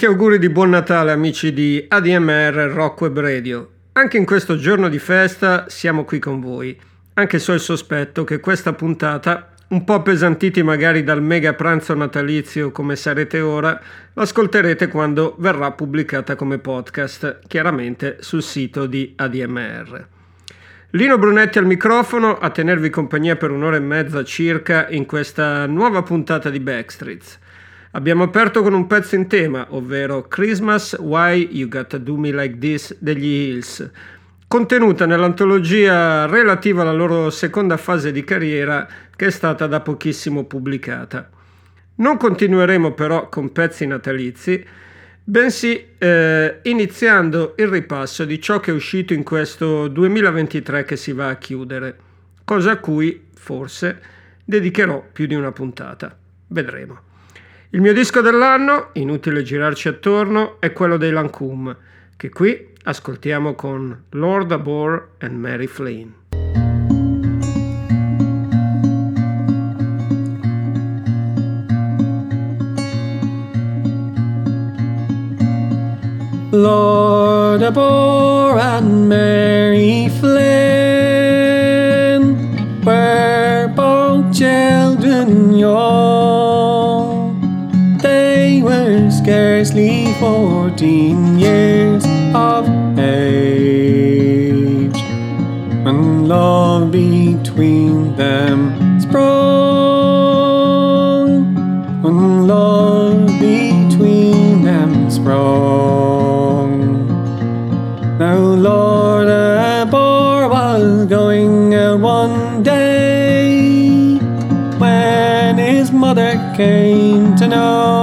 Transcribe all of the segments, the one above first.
Tanti auguri di buon Natale amici di ADMR Rock Web Radio. Anche in questo giorno di festa siamo qui con voi, anche se ho il sospetto che questa puntata, un po' appesantiti magari dal mega pranzo natalizio come sarete ora, l'ascolterete quando verrà pubblicata come podcast, chiaramente sul sito di ADMR. Lino Brunetti al microfono a tenervi compagnia per un'ora e mezza circa in questa nuova puntata di Backstreets. Abbiamo aperto con un pezzo in tema, ovvero Christmas Why You Gotta Do Me Like This degli Hills, contenuta nell'antologia relativa alla loro seconda fase di carriera che è stata da pochissimo pubblicata. Non continueremo però con pezzi natalizi, bensì eh, iniziando il ripasso di ciò che è uscito in questo 2023 che si va a chiudere, cosa a cui forse dedicherò più di una puntata. Vedremo. Il mio disco dell'anno, inutile girarci attorno, è quello dei Lancome, che qui ascoltiamo con Lord Abor and Mary Flynn. Lord Abor and Mary Flynn were both children young. scarcely fourteen years of age when love between them sprung, when love between them sprung. Now, Lord, a was going out one day when his mother came to know.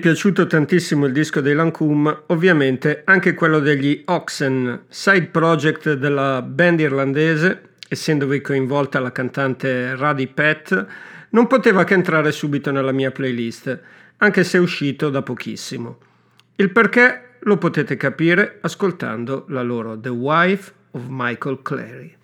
Piaciuto tantissimo il disco dei Lancome, ovviamente anche quello degli Oxen, side project della band irlandese, essendovi coinvolta la cantante Radi Pet, non poteva che entrare subito nella mia playlist, anche se è uscito da pochissimo. Il perché lo potete capire ascoltando la loro The Wife of Michael Clary.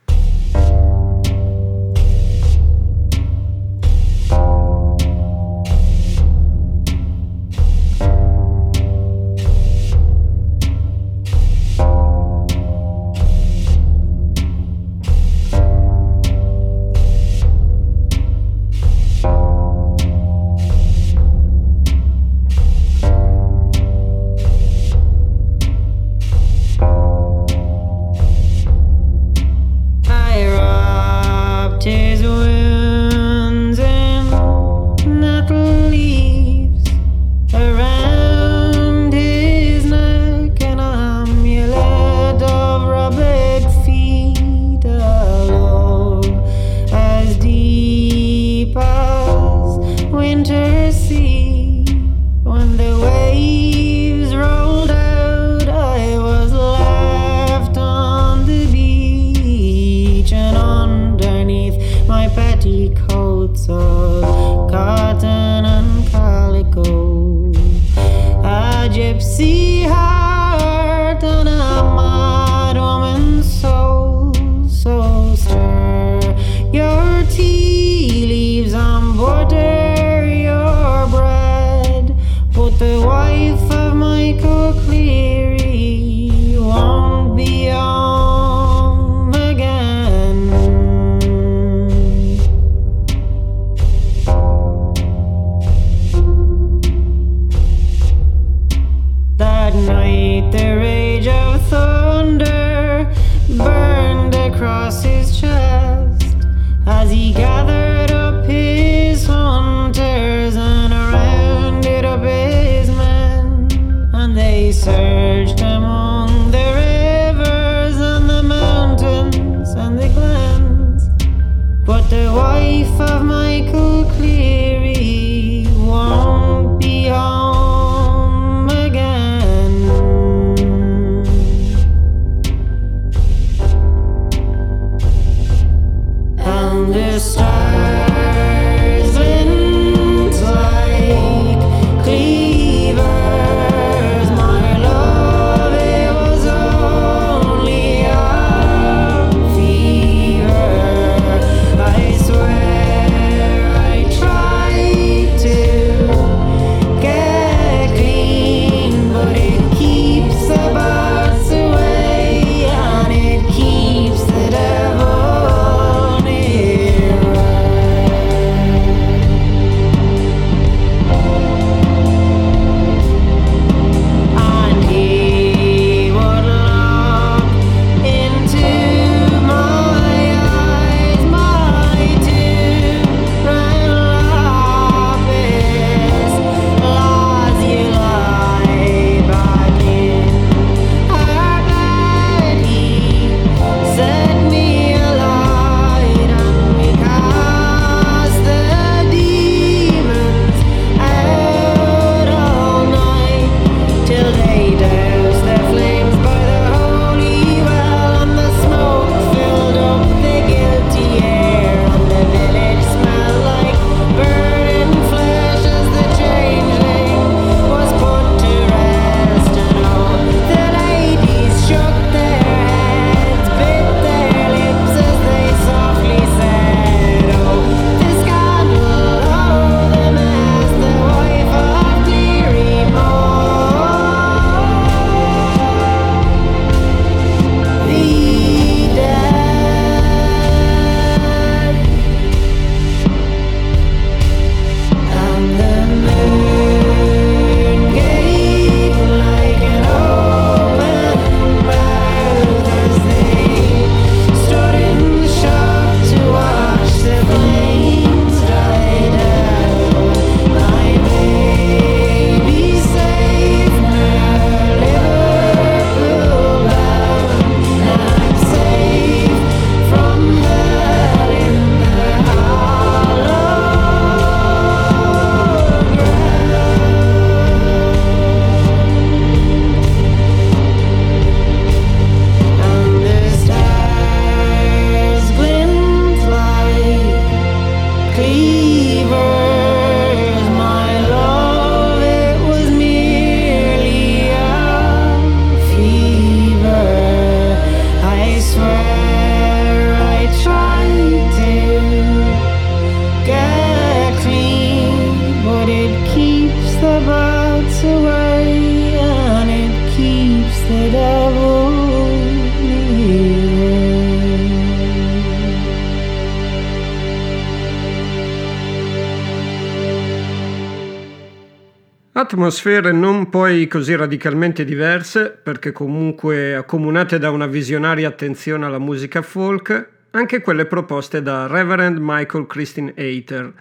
atmosfere non poi così radicalmente diverse, perché comunque accomunate da una visionaria attenzione alla musica folk, anche quelle proposte da Reverend Michael Christine Hayter,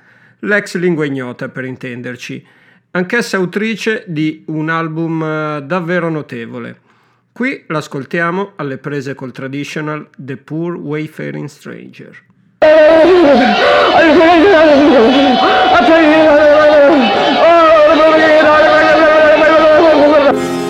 l'ex lingua ignota per intenderci, anch'essa autrice di un album eh, davvero notevole. Qui l'ascoltiamo alle prese col traditional The Poor Wayfaring Stranger. Oh, Hallelujah.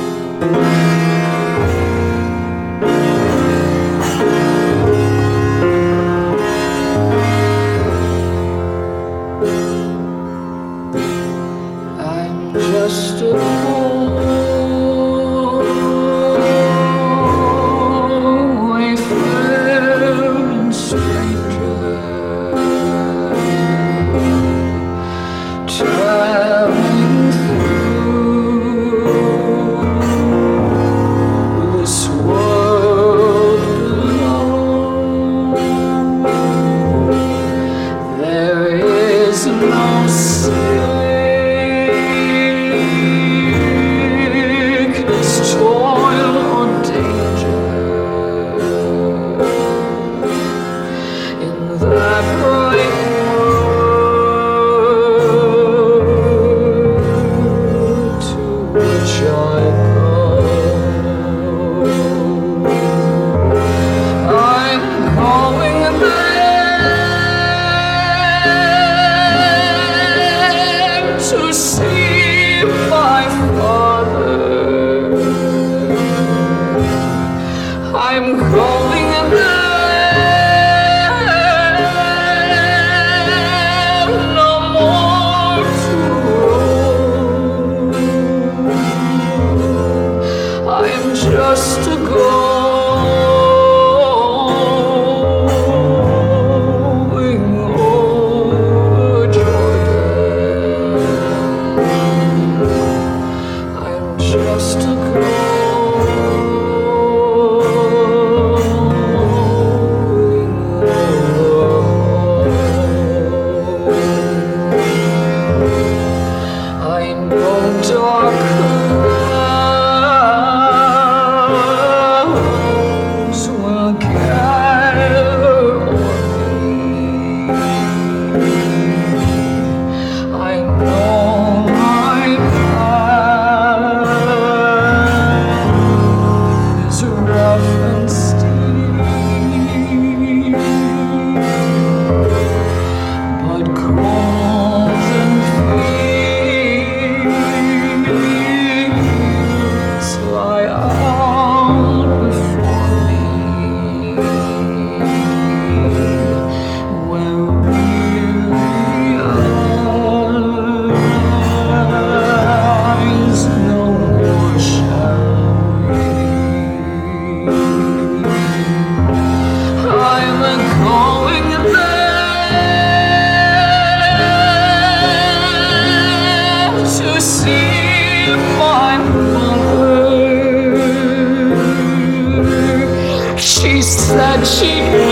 是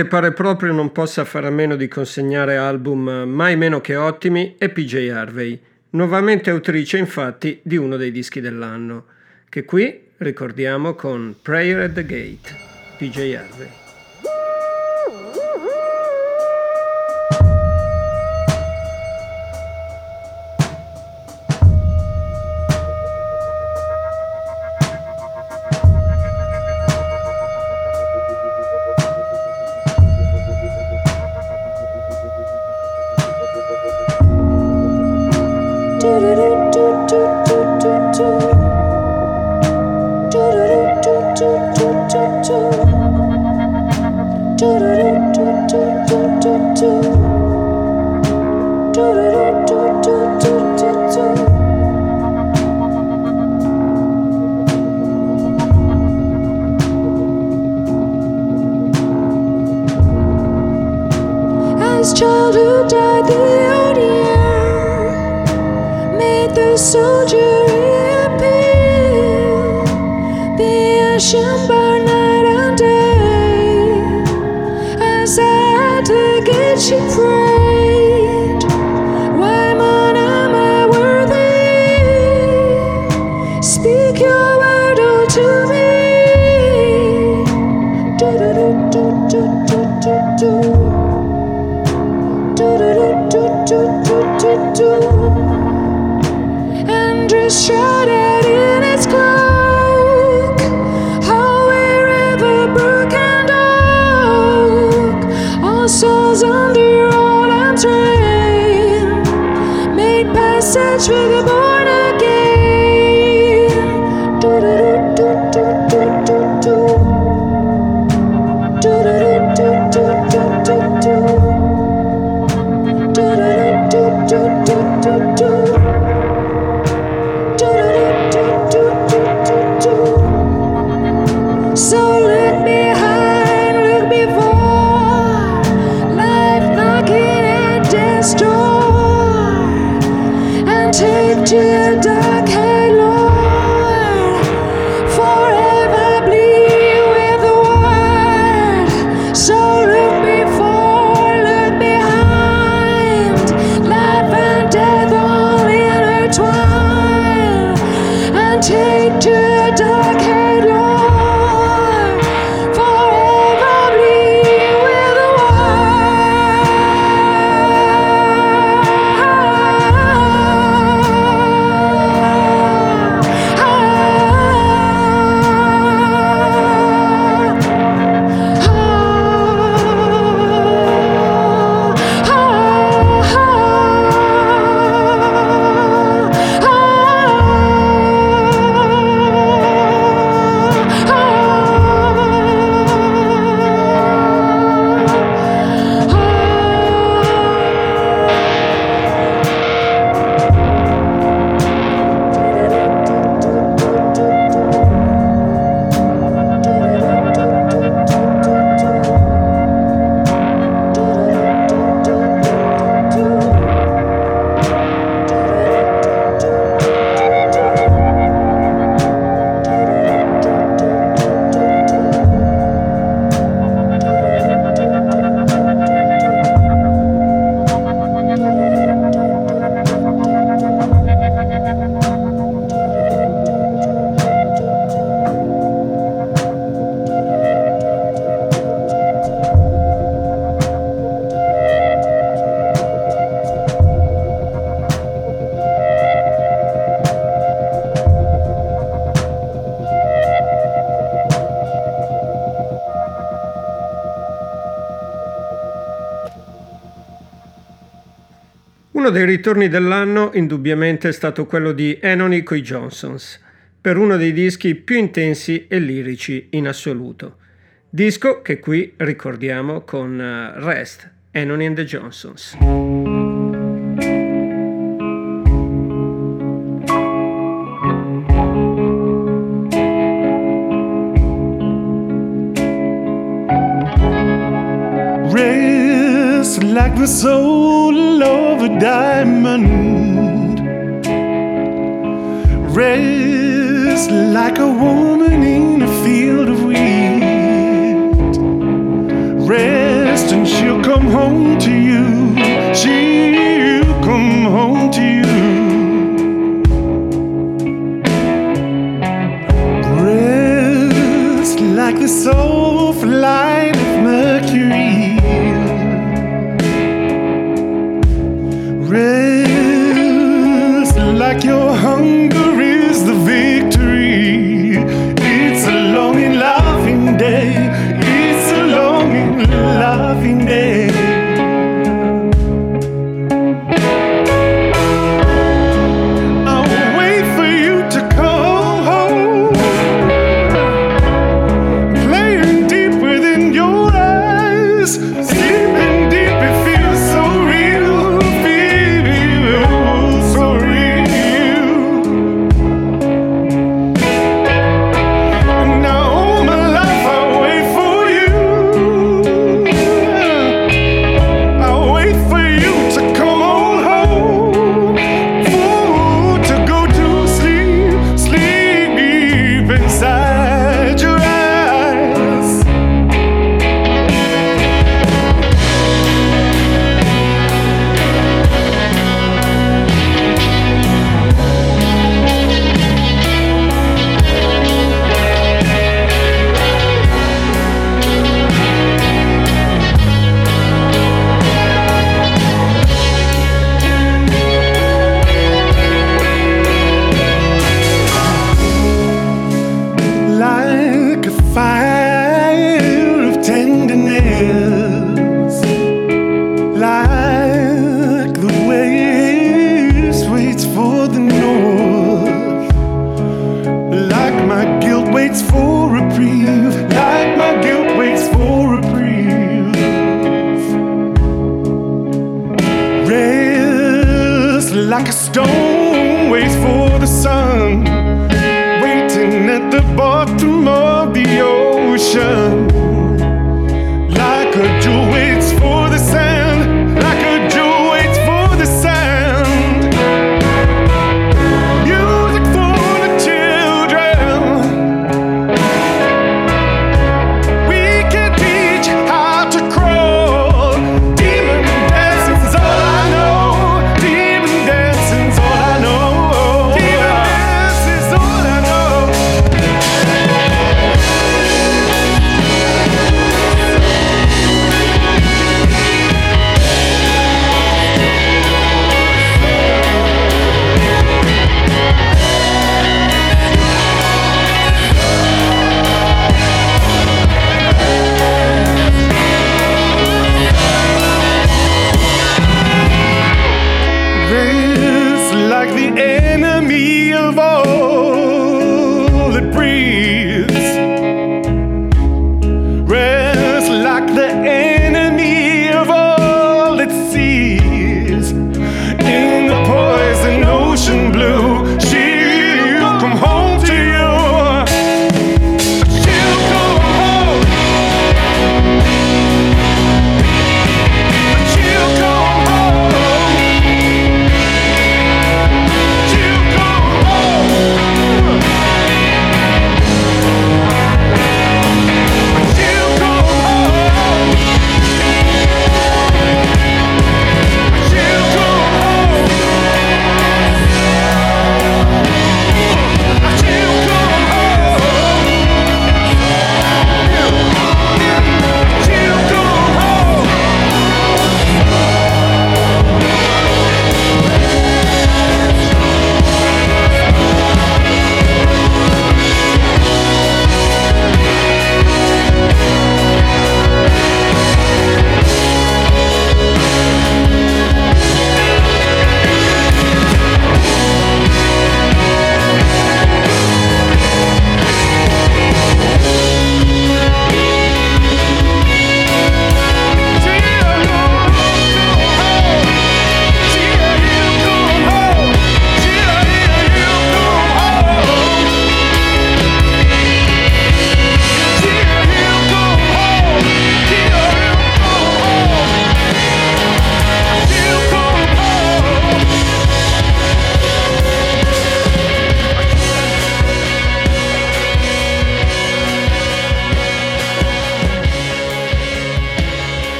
che pare proprio non possa fare a meno di consegnare album mai meno che ottimi è PJ Harvey, nuovamente autrice infatti di uno dei dischi dell'anno, che qui ricordiamo con Prayer at the Gate, PJ Harvey. this child who died the odin made the soldier appear the ashen dei ritorni dell'anno indubbiamente è stato quello di Enony coi Johnsons, per uno dei dischi più intensi e lirici in assoluto. Disco che qui ricordiamo con eh, Rest, Enony and the Johnsons. diamond, raised like a woman.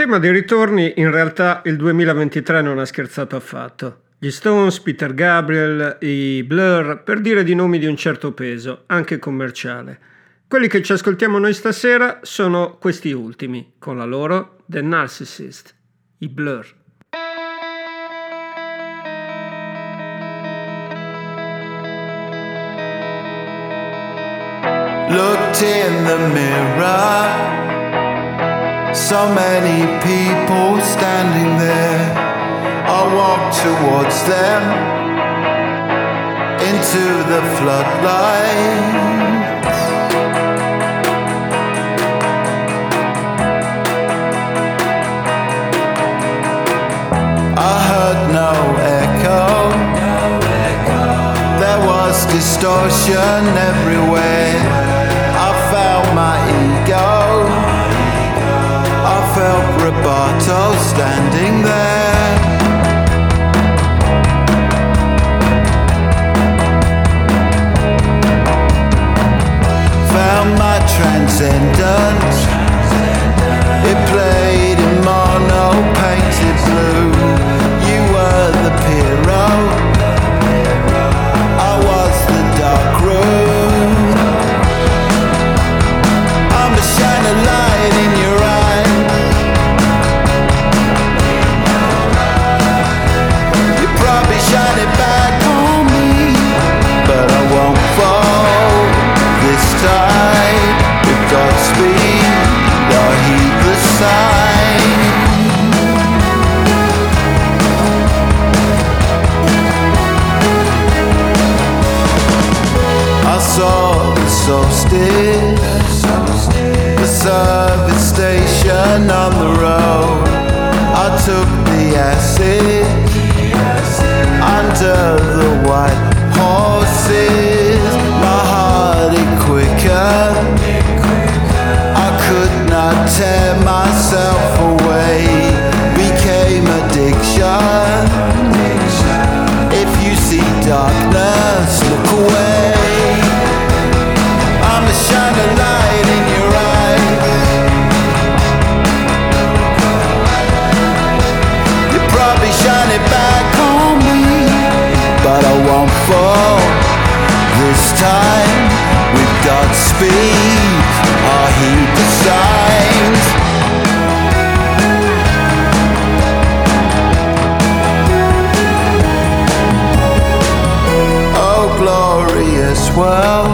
Tema di ritorni, in realtà il 2023 non ha scherzato affatto. Gli Stones, Peter Gabriel, i Blur, per dire di nomi di un certo peso, anche commerciale. Quelli che ci ascoltiamo noi stasera sono questi ultimi, con la loro The Narcissist, i Blur. Looked in the mirror, so many people standing there. I walk towards them into the floodlight. I heard no echo. There was distortion everywhere. I felt my ego. Felt Roboto standing there. Found my transcendence. It played in mono painted blue. You were the hero. Took the acid under world.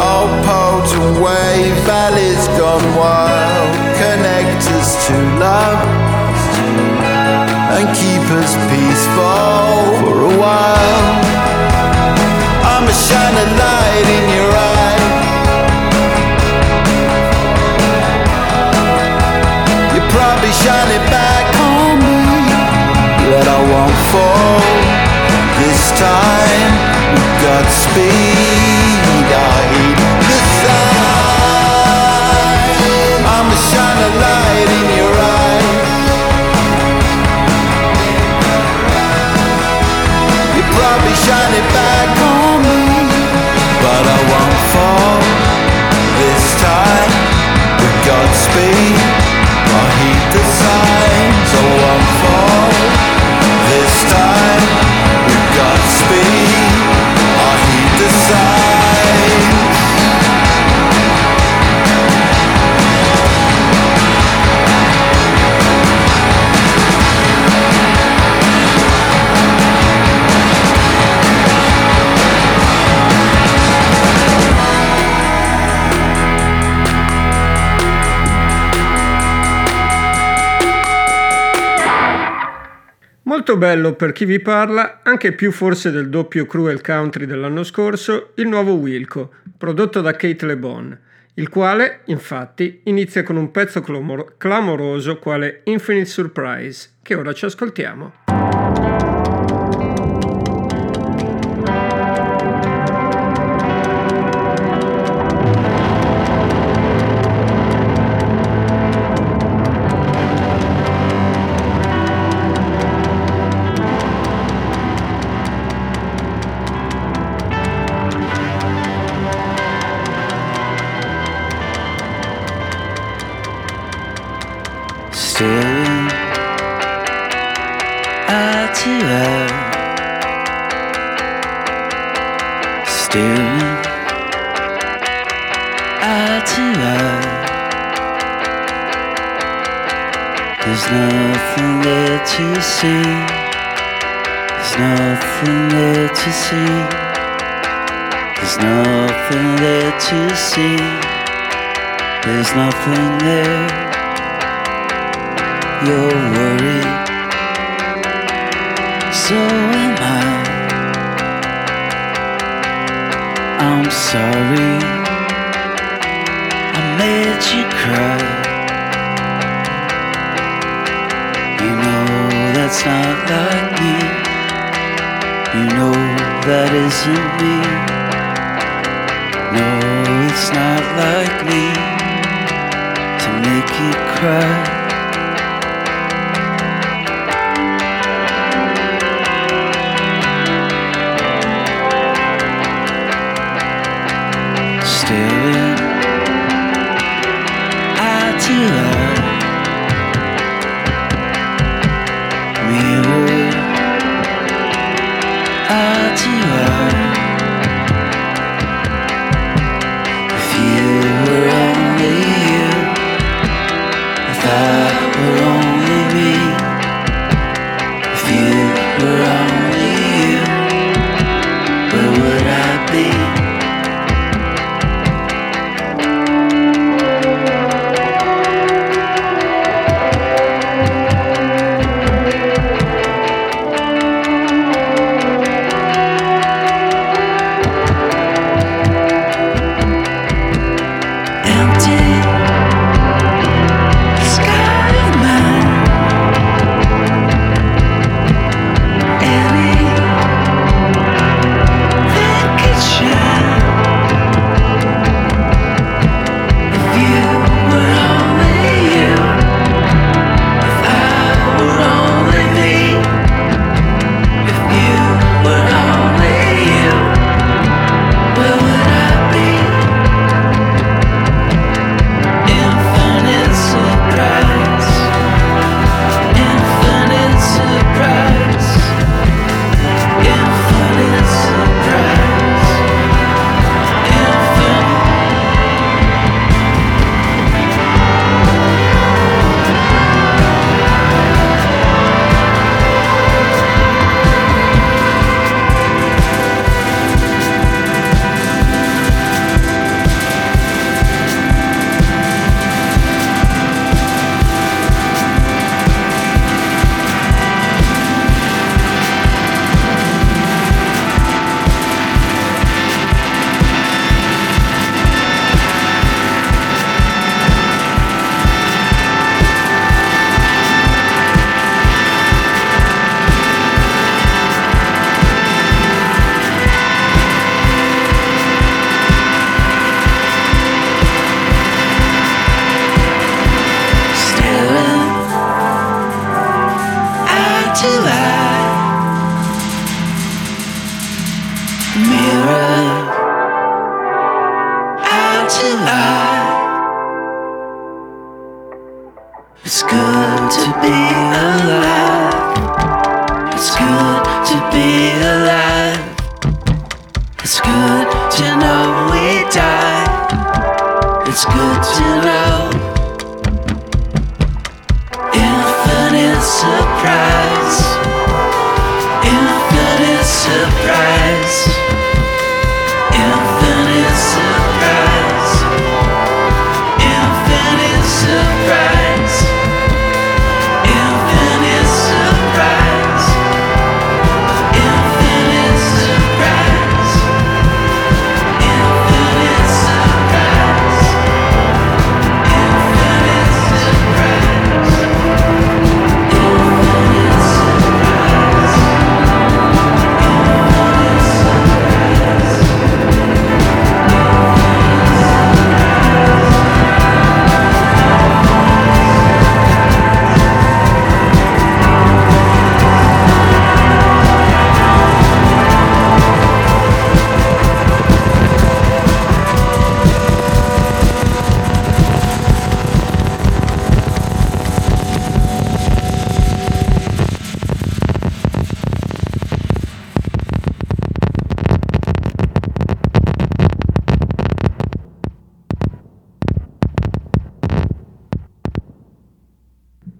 Oh, potent wave, valleys gone wild. Connect us to love and keep us peaceful Godspeed, I heed the sign. I'm a shining light in your eye. You probably shine it back on me, but I won't fall this time. With Godspeed, Molto bello per chi vi parla, anche più forse del doppio Cruel Country dell'anno scorso, il nuovo Wilco, prodotto da Kate Le Bon, il quale, infatti, inizia con un pezzo clamor- clamoroso quale Infinite Surprise, che ora ci ascoltiamo.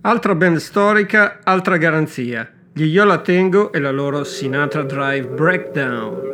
Altra band storica, altra garanzia. Gli Io La Tengo e la loro Sinatra Drive Breakdown.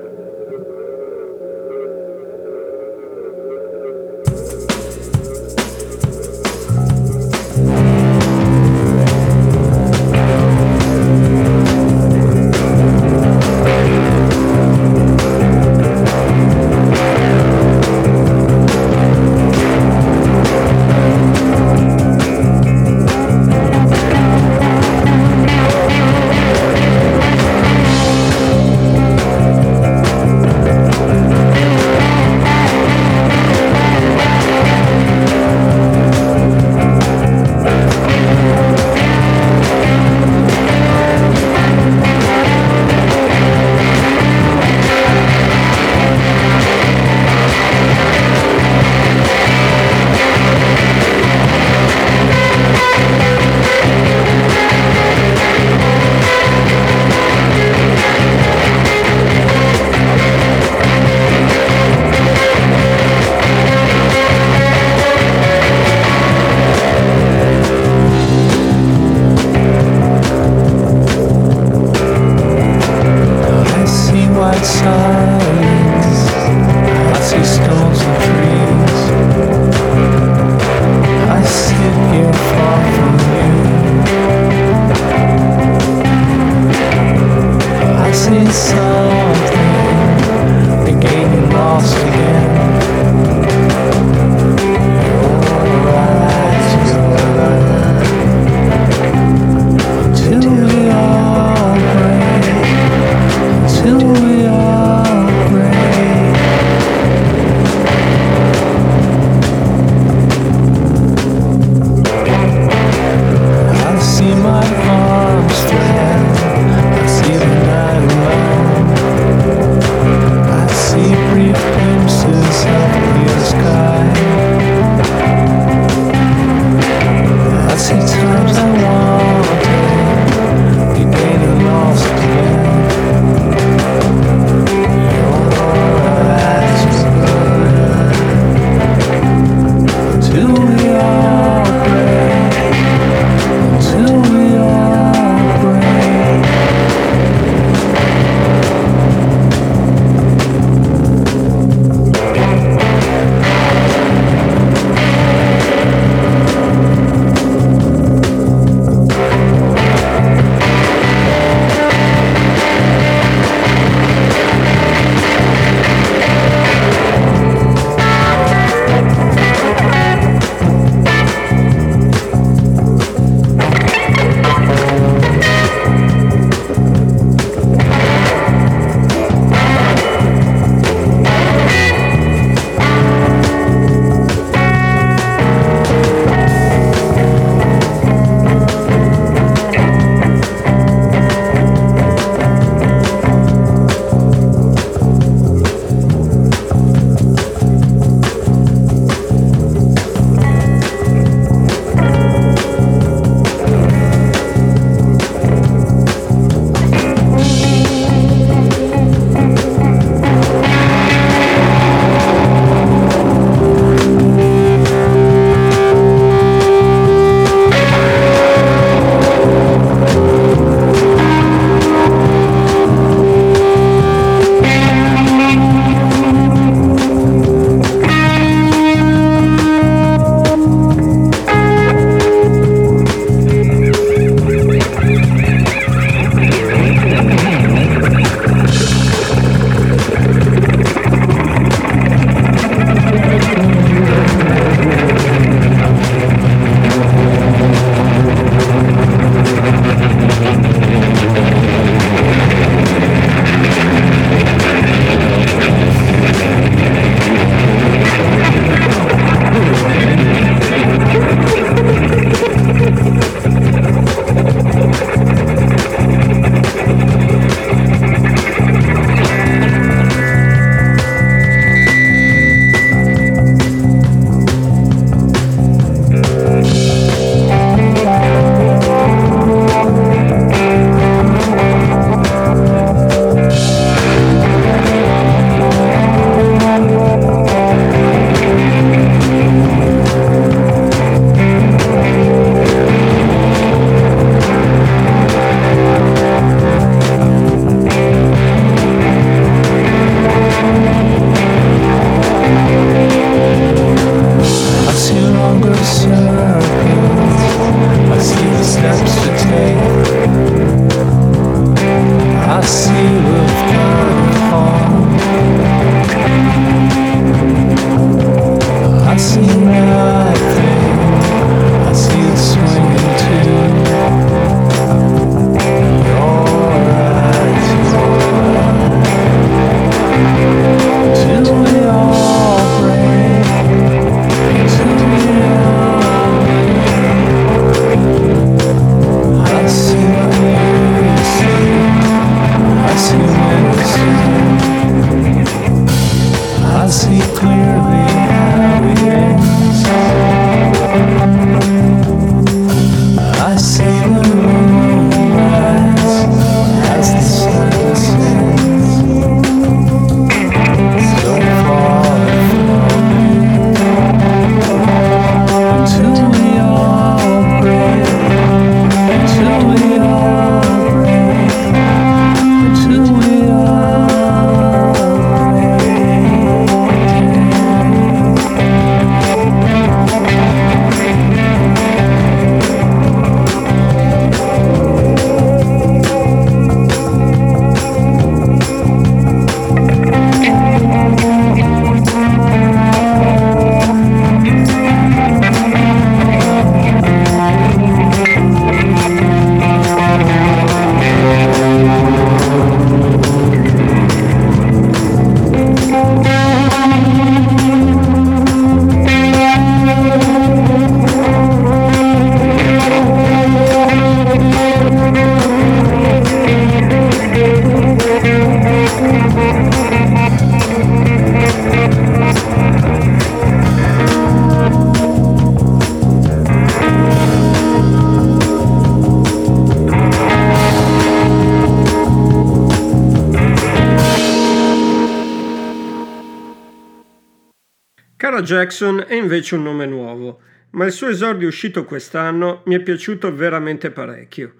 Jackson è invece un nome nuovo, ma il suo esordio uscito quest'anno mi è piaciuto veramente parecchio.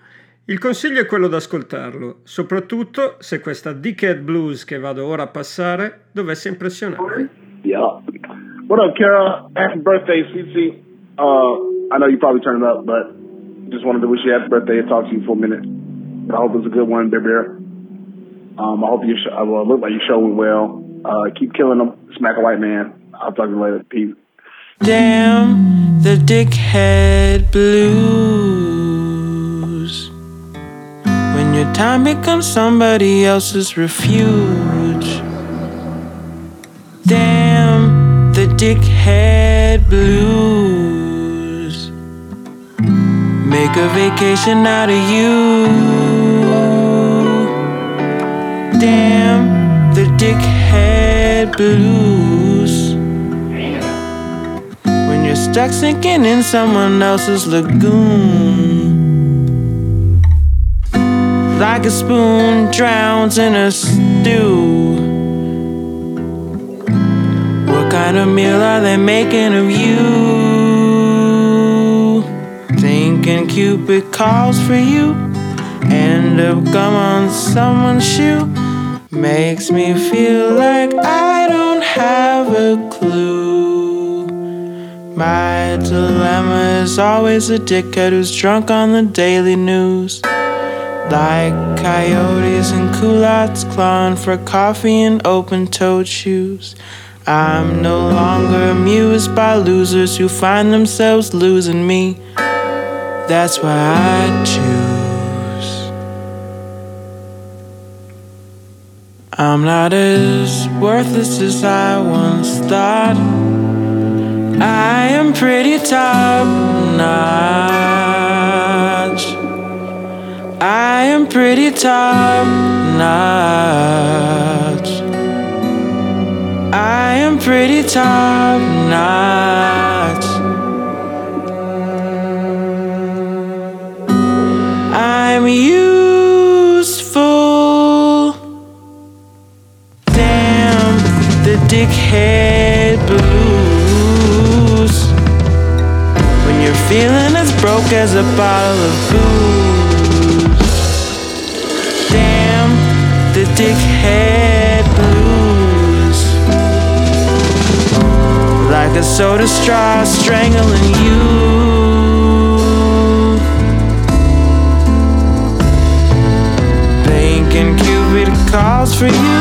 Il consiglio è quello di ascoltarlo, soprattutto se questa Dickhead Blues che vado ora a passare dovesse impressionare. Yeah. What up, Kara? Happy birthday, CC. Uh, I know you probably turned up, but just wanted to wish you happy birthday and talk to you for a minute. I hope it's a good one, Bear. Um, I hope you sh- uh, well, look like your show went well. Uh, keep killing them. Smack a white man. I'll talk to you later. Peace. Damn the dickhead blues. When your time becomes somebody else's refuge. Damn the dickhead blues. Make a vacation out of you. Damn the dickhead blues. You're stuck sinking in someone else's lagoon. Like a spoon drowns in a stew. What kind of meal are they making of you? Thinking Cupid calls for you. End up gum on someone's shoe. Makes me feel like I don't have a clue. My dilemma is always a dickhead who's drunk on the daily news. Like coyotes and culottes clawing for coffee in open toed shoes. I'm no longer amused by losers who find themselves losing me. That's why I choose. I'm not as worthless as I once thought. I am pretty top notch. I am pretty top notch. I am pretty top notch. I'm useful. Damn the dickhead feeling as broke as a bottle of booze. Damn the dickhead blues. Like a soda straw strangling you. Thinking Cupid calls for you.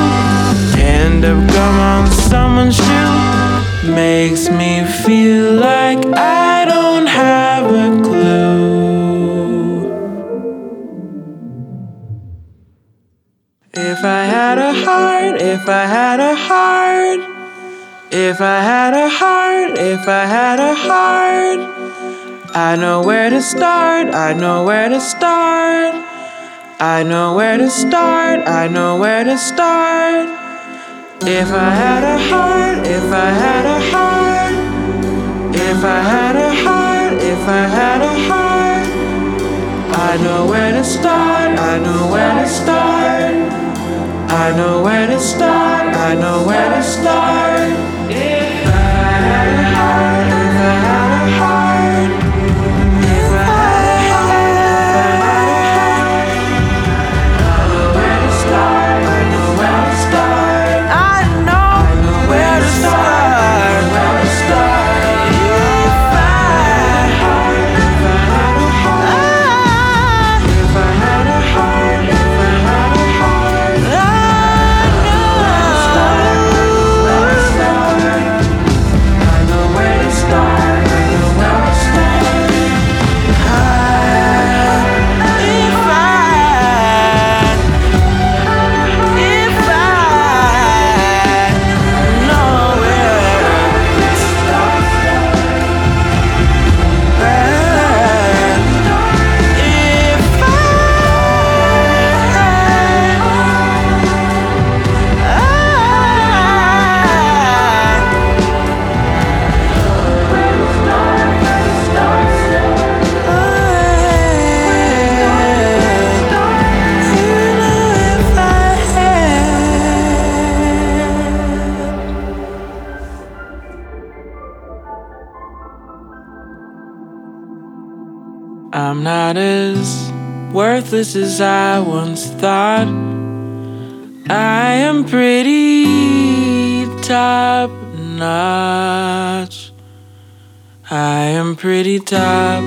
End up gum on someone's shoe. Makes me feel like I don't have a clue. If I had a heart, if I had a heart, if I had a heart, if I had a heart, I know where to start, I know where to start. I know where to start, I know where to start. If I had a heart, if I had a heart, if I had a heart, if I had a heart, I know where to start, I know where to start. I know where to start, I know where to start. Worthless as I once thought. I am pretty top notch. I am pretty top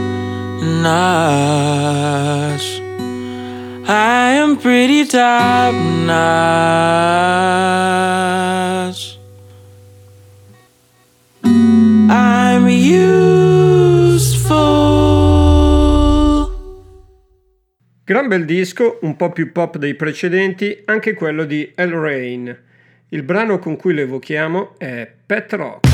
Gran bel disco, un po' più pop dei precedenti, anche quello di El Rain. Il brano con cui lo evochiamo è Pet Rock.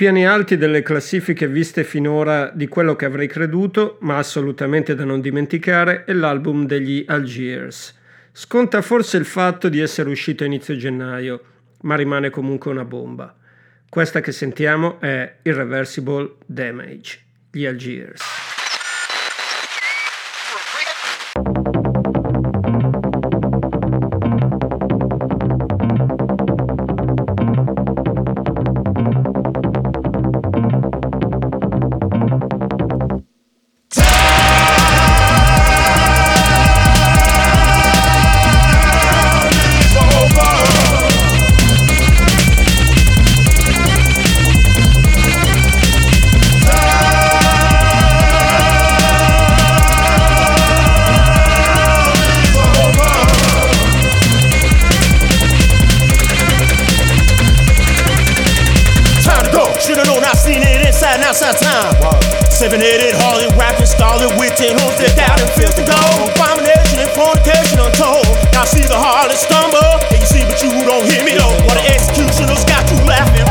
Piani alti delle classifiche viste finora di quello che avrei creduto, ma assolutamente da non dimenticare, è l'album degli Algiers. Sconta forse il fatto di essere uscito a inizio gennaio, ma rimane comunque una bomba. Questa che sentiamo è Irreversible Damage, gli Algiers. It and outside town. Seven headed Harley, rapping, with ten hooves, decked out in filthy gold. Abomination and fornication untold. Now see the harlot stumble. And you see, but you don't hear me though. What the executioners got you laughing.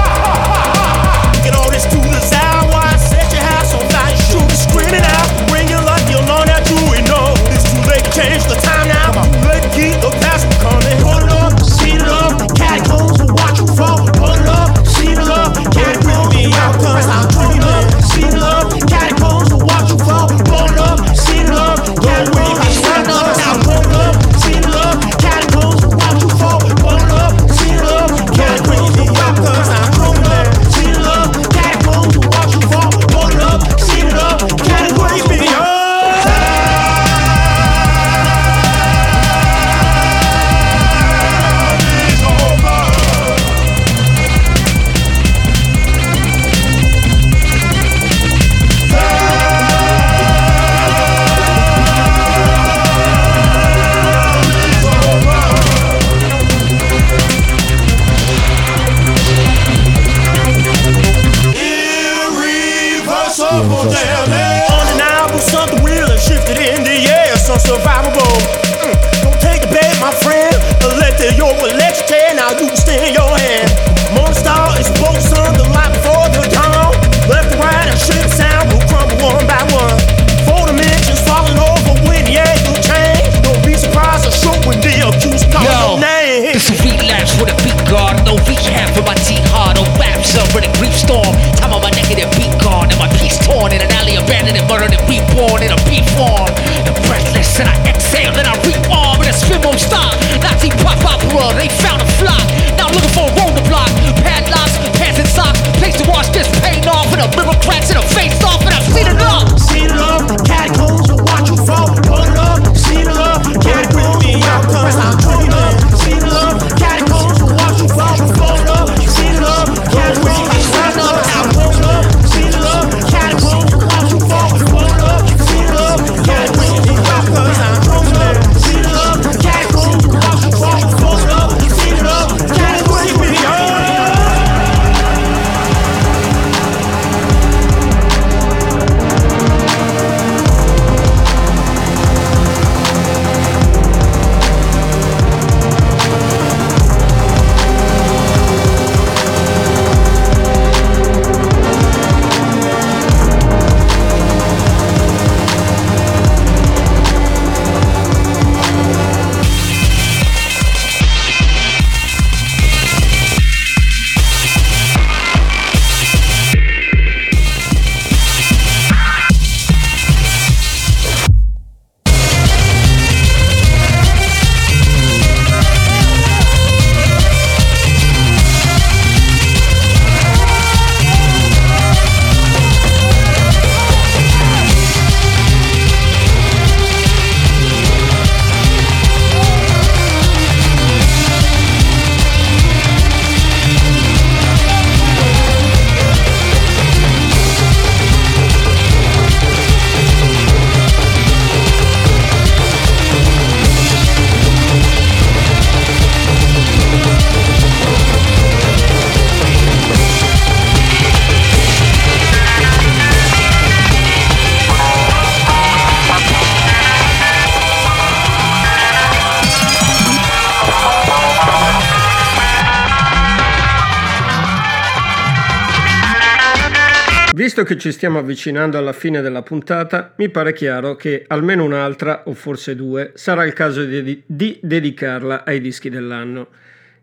Visto che ci stiamo avvicinando alla fine della puntata, mi pare chiaro che almeno un'altra, o forse due, sarà il caso di, di dedicarla ai dischi dell'anno.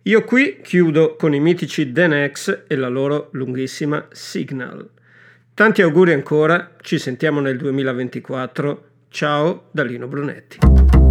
Io qui chiudo con i mitici The Next e la loro lunghissima Signal. Tanti auguri ancora, ci sentiamo nel 2024. Ciao da Lino Brunetti.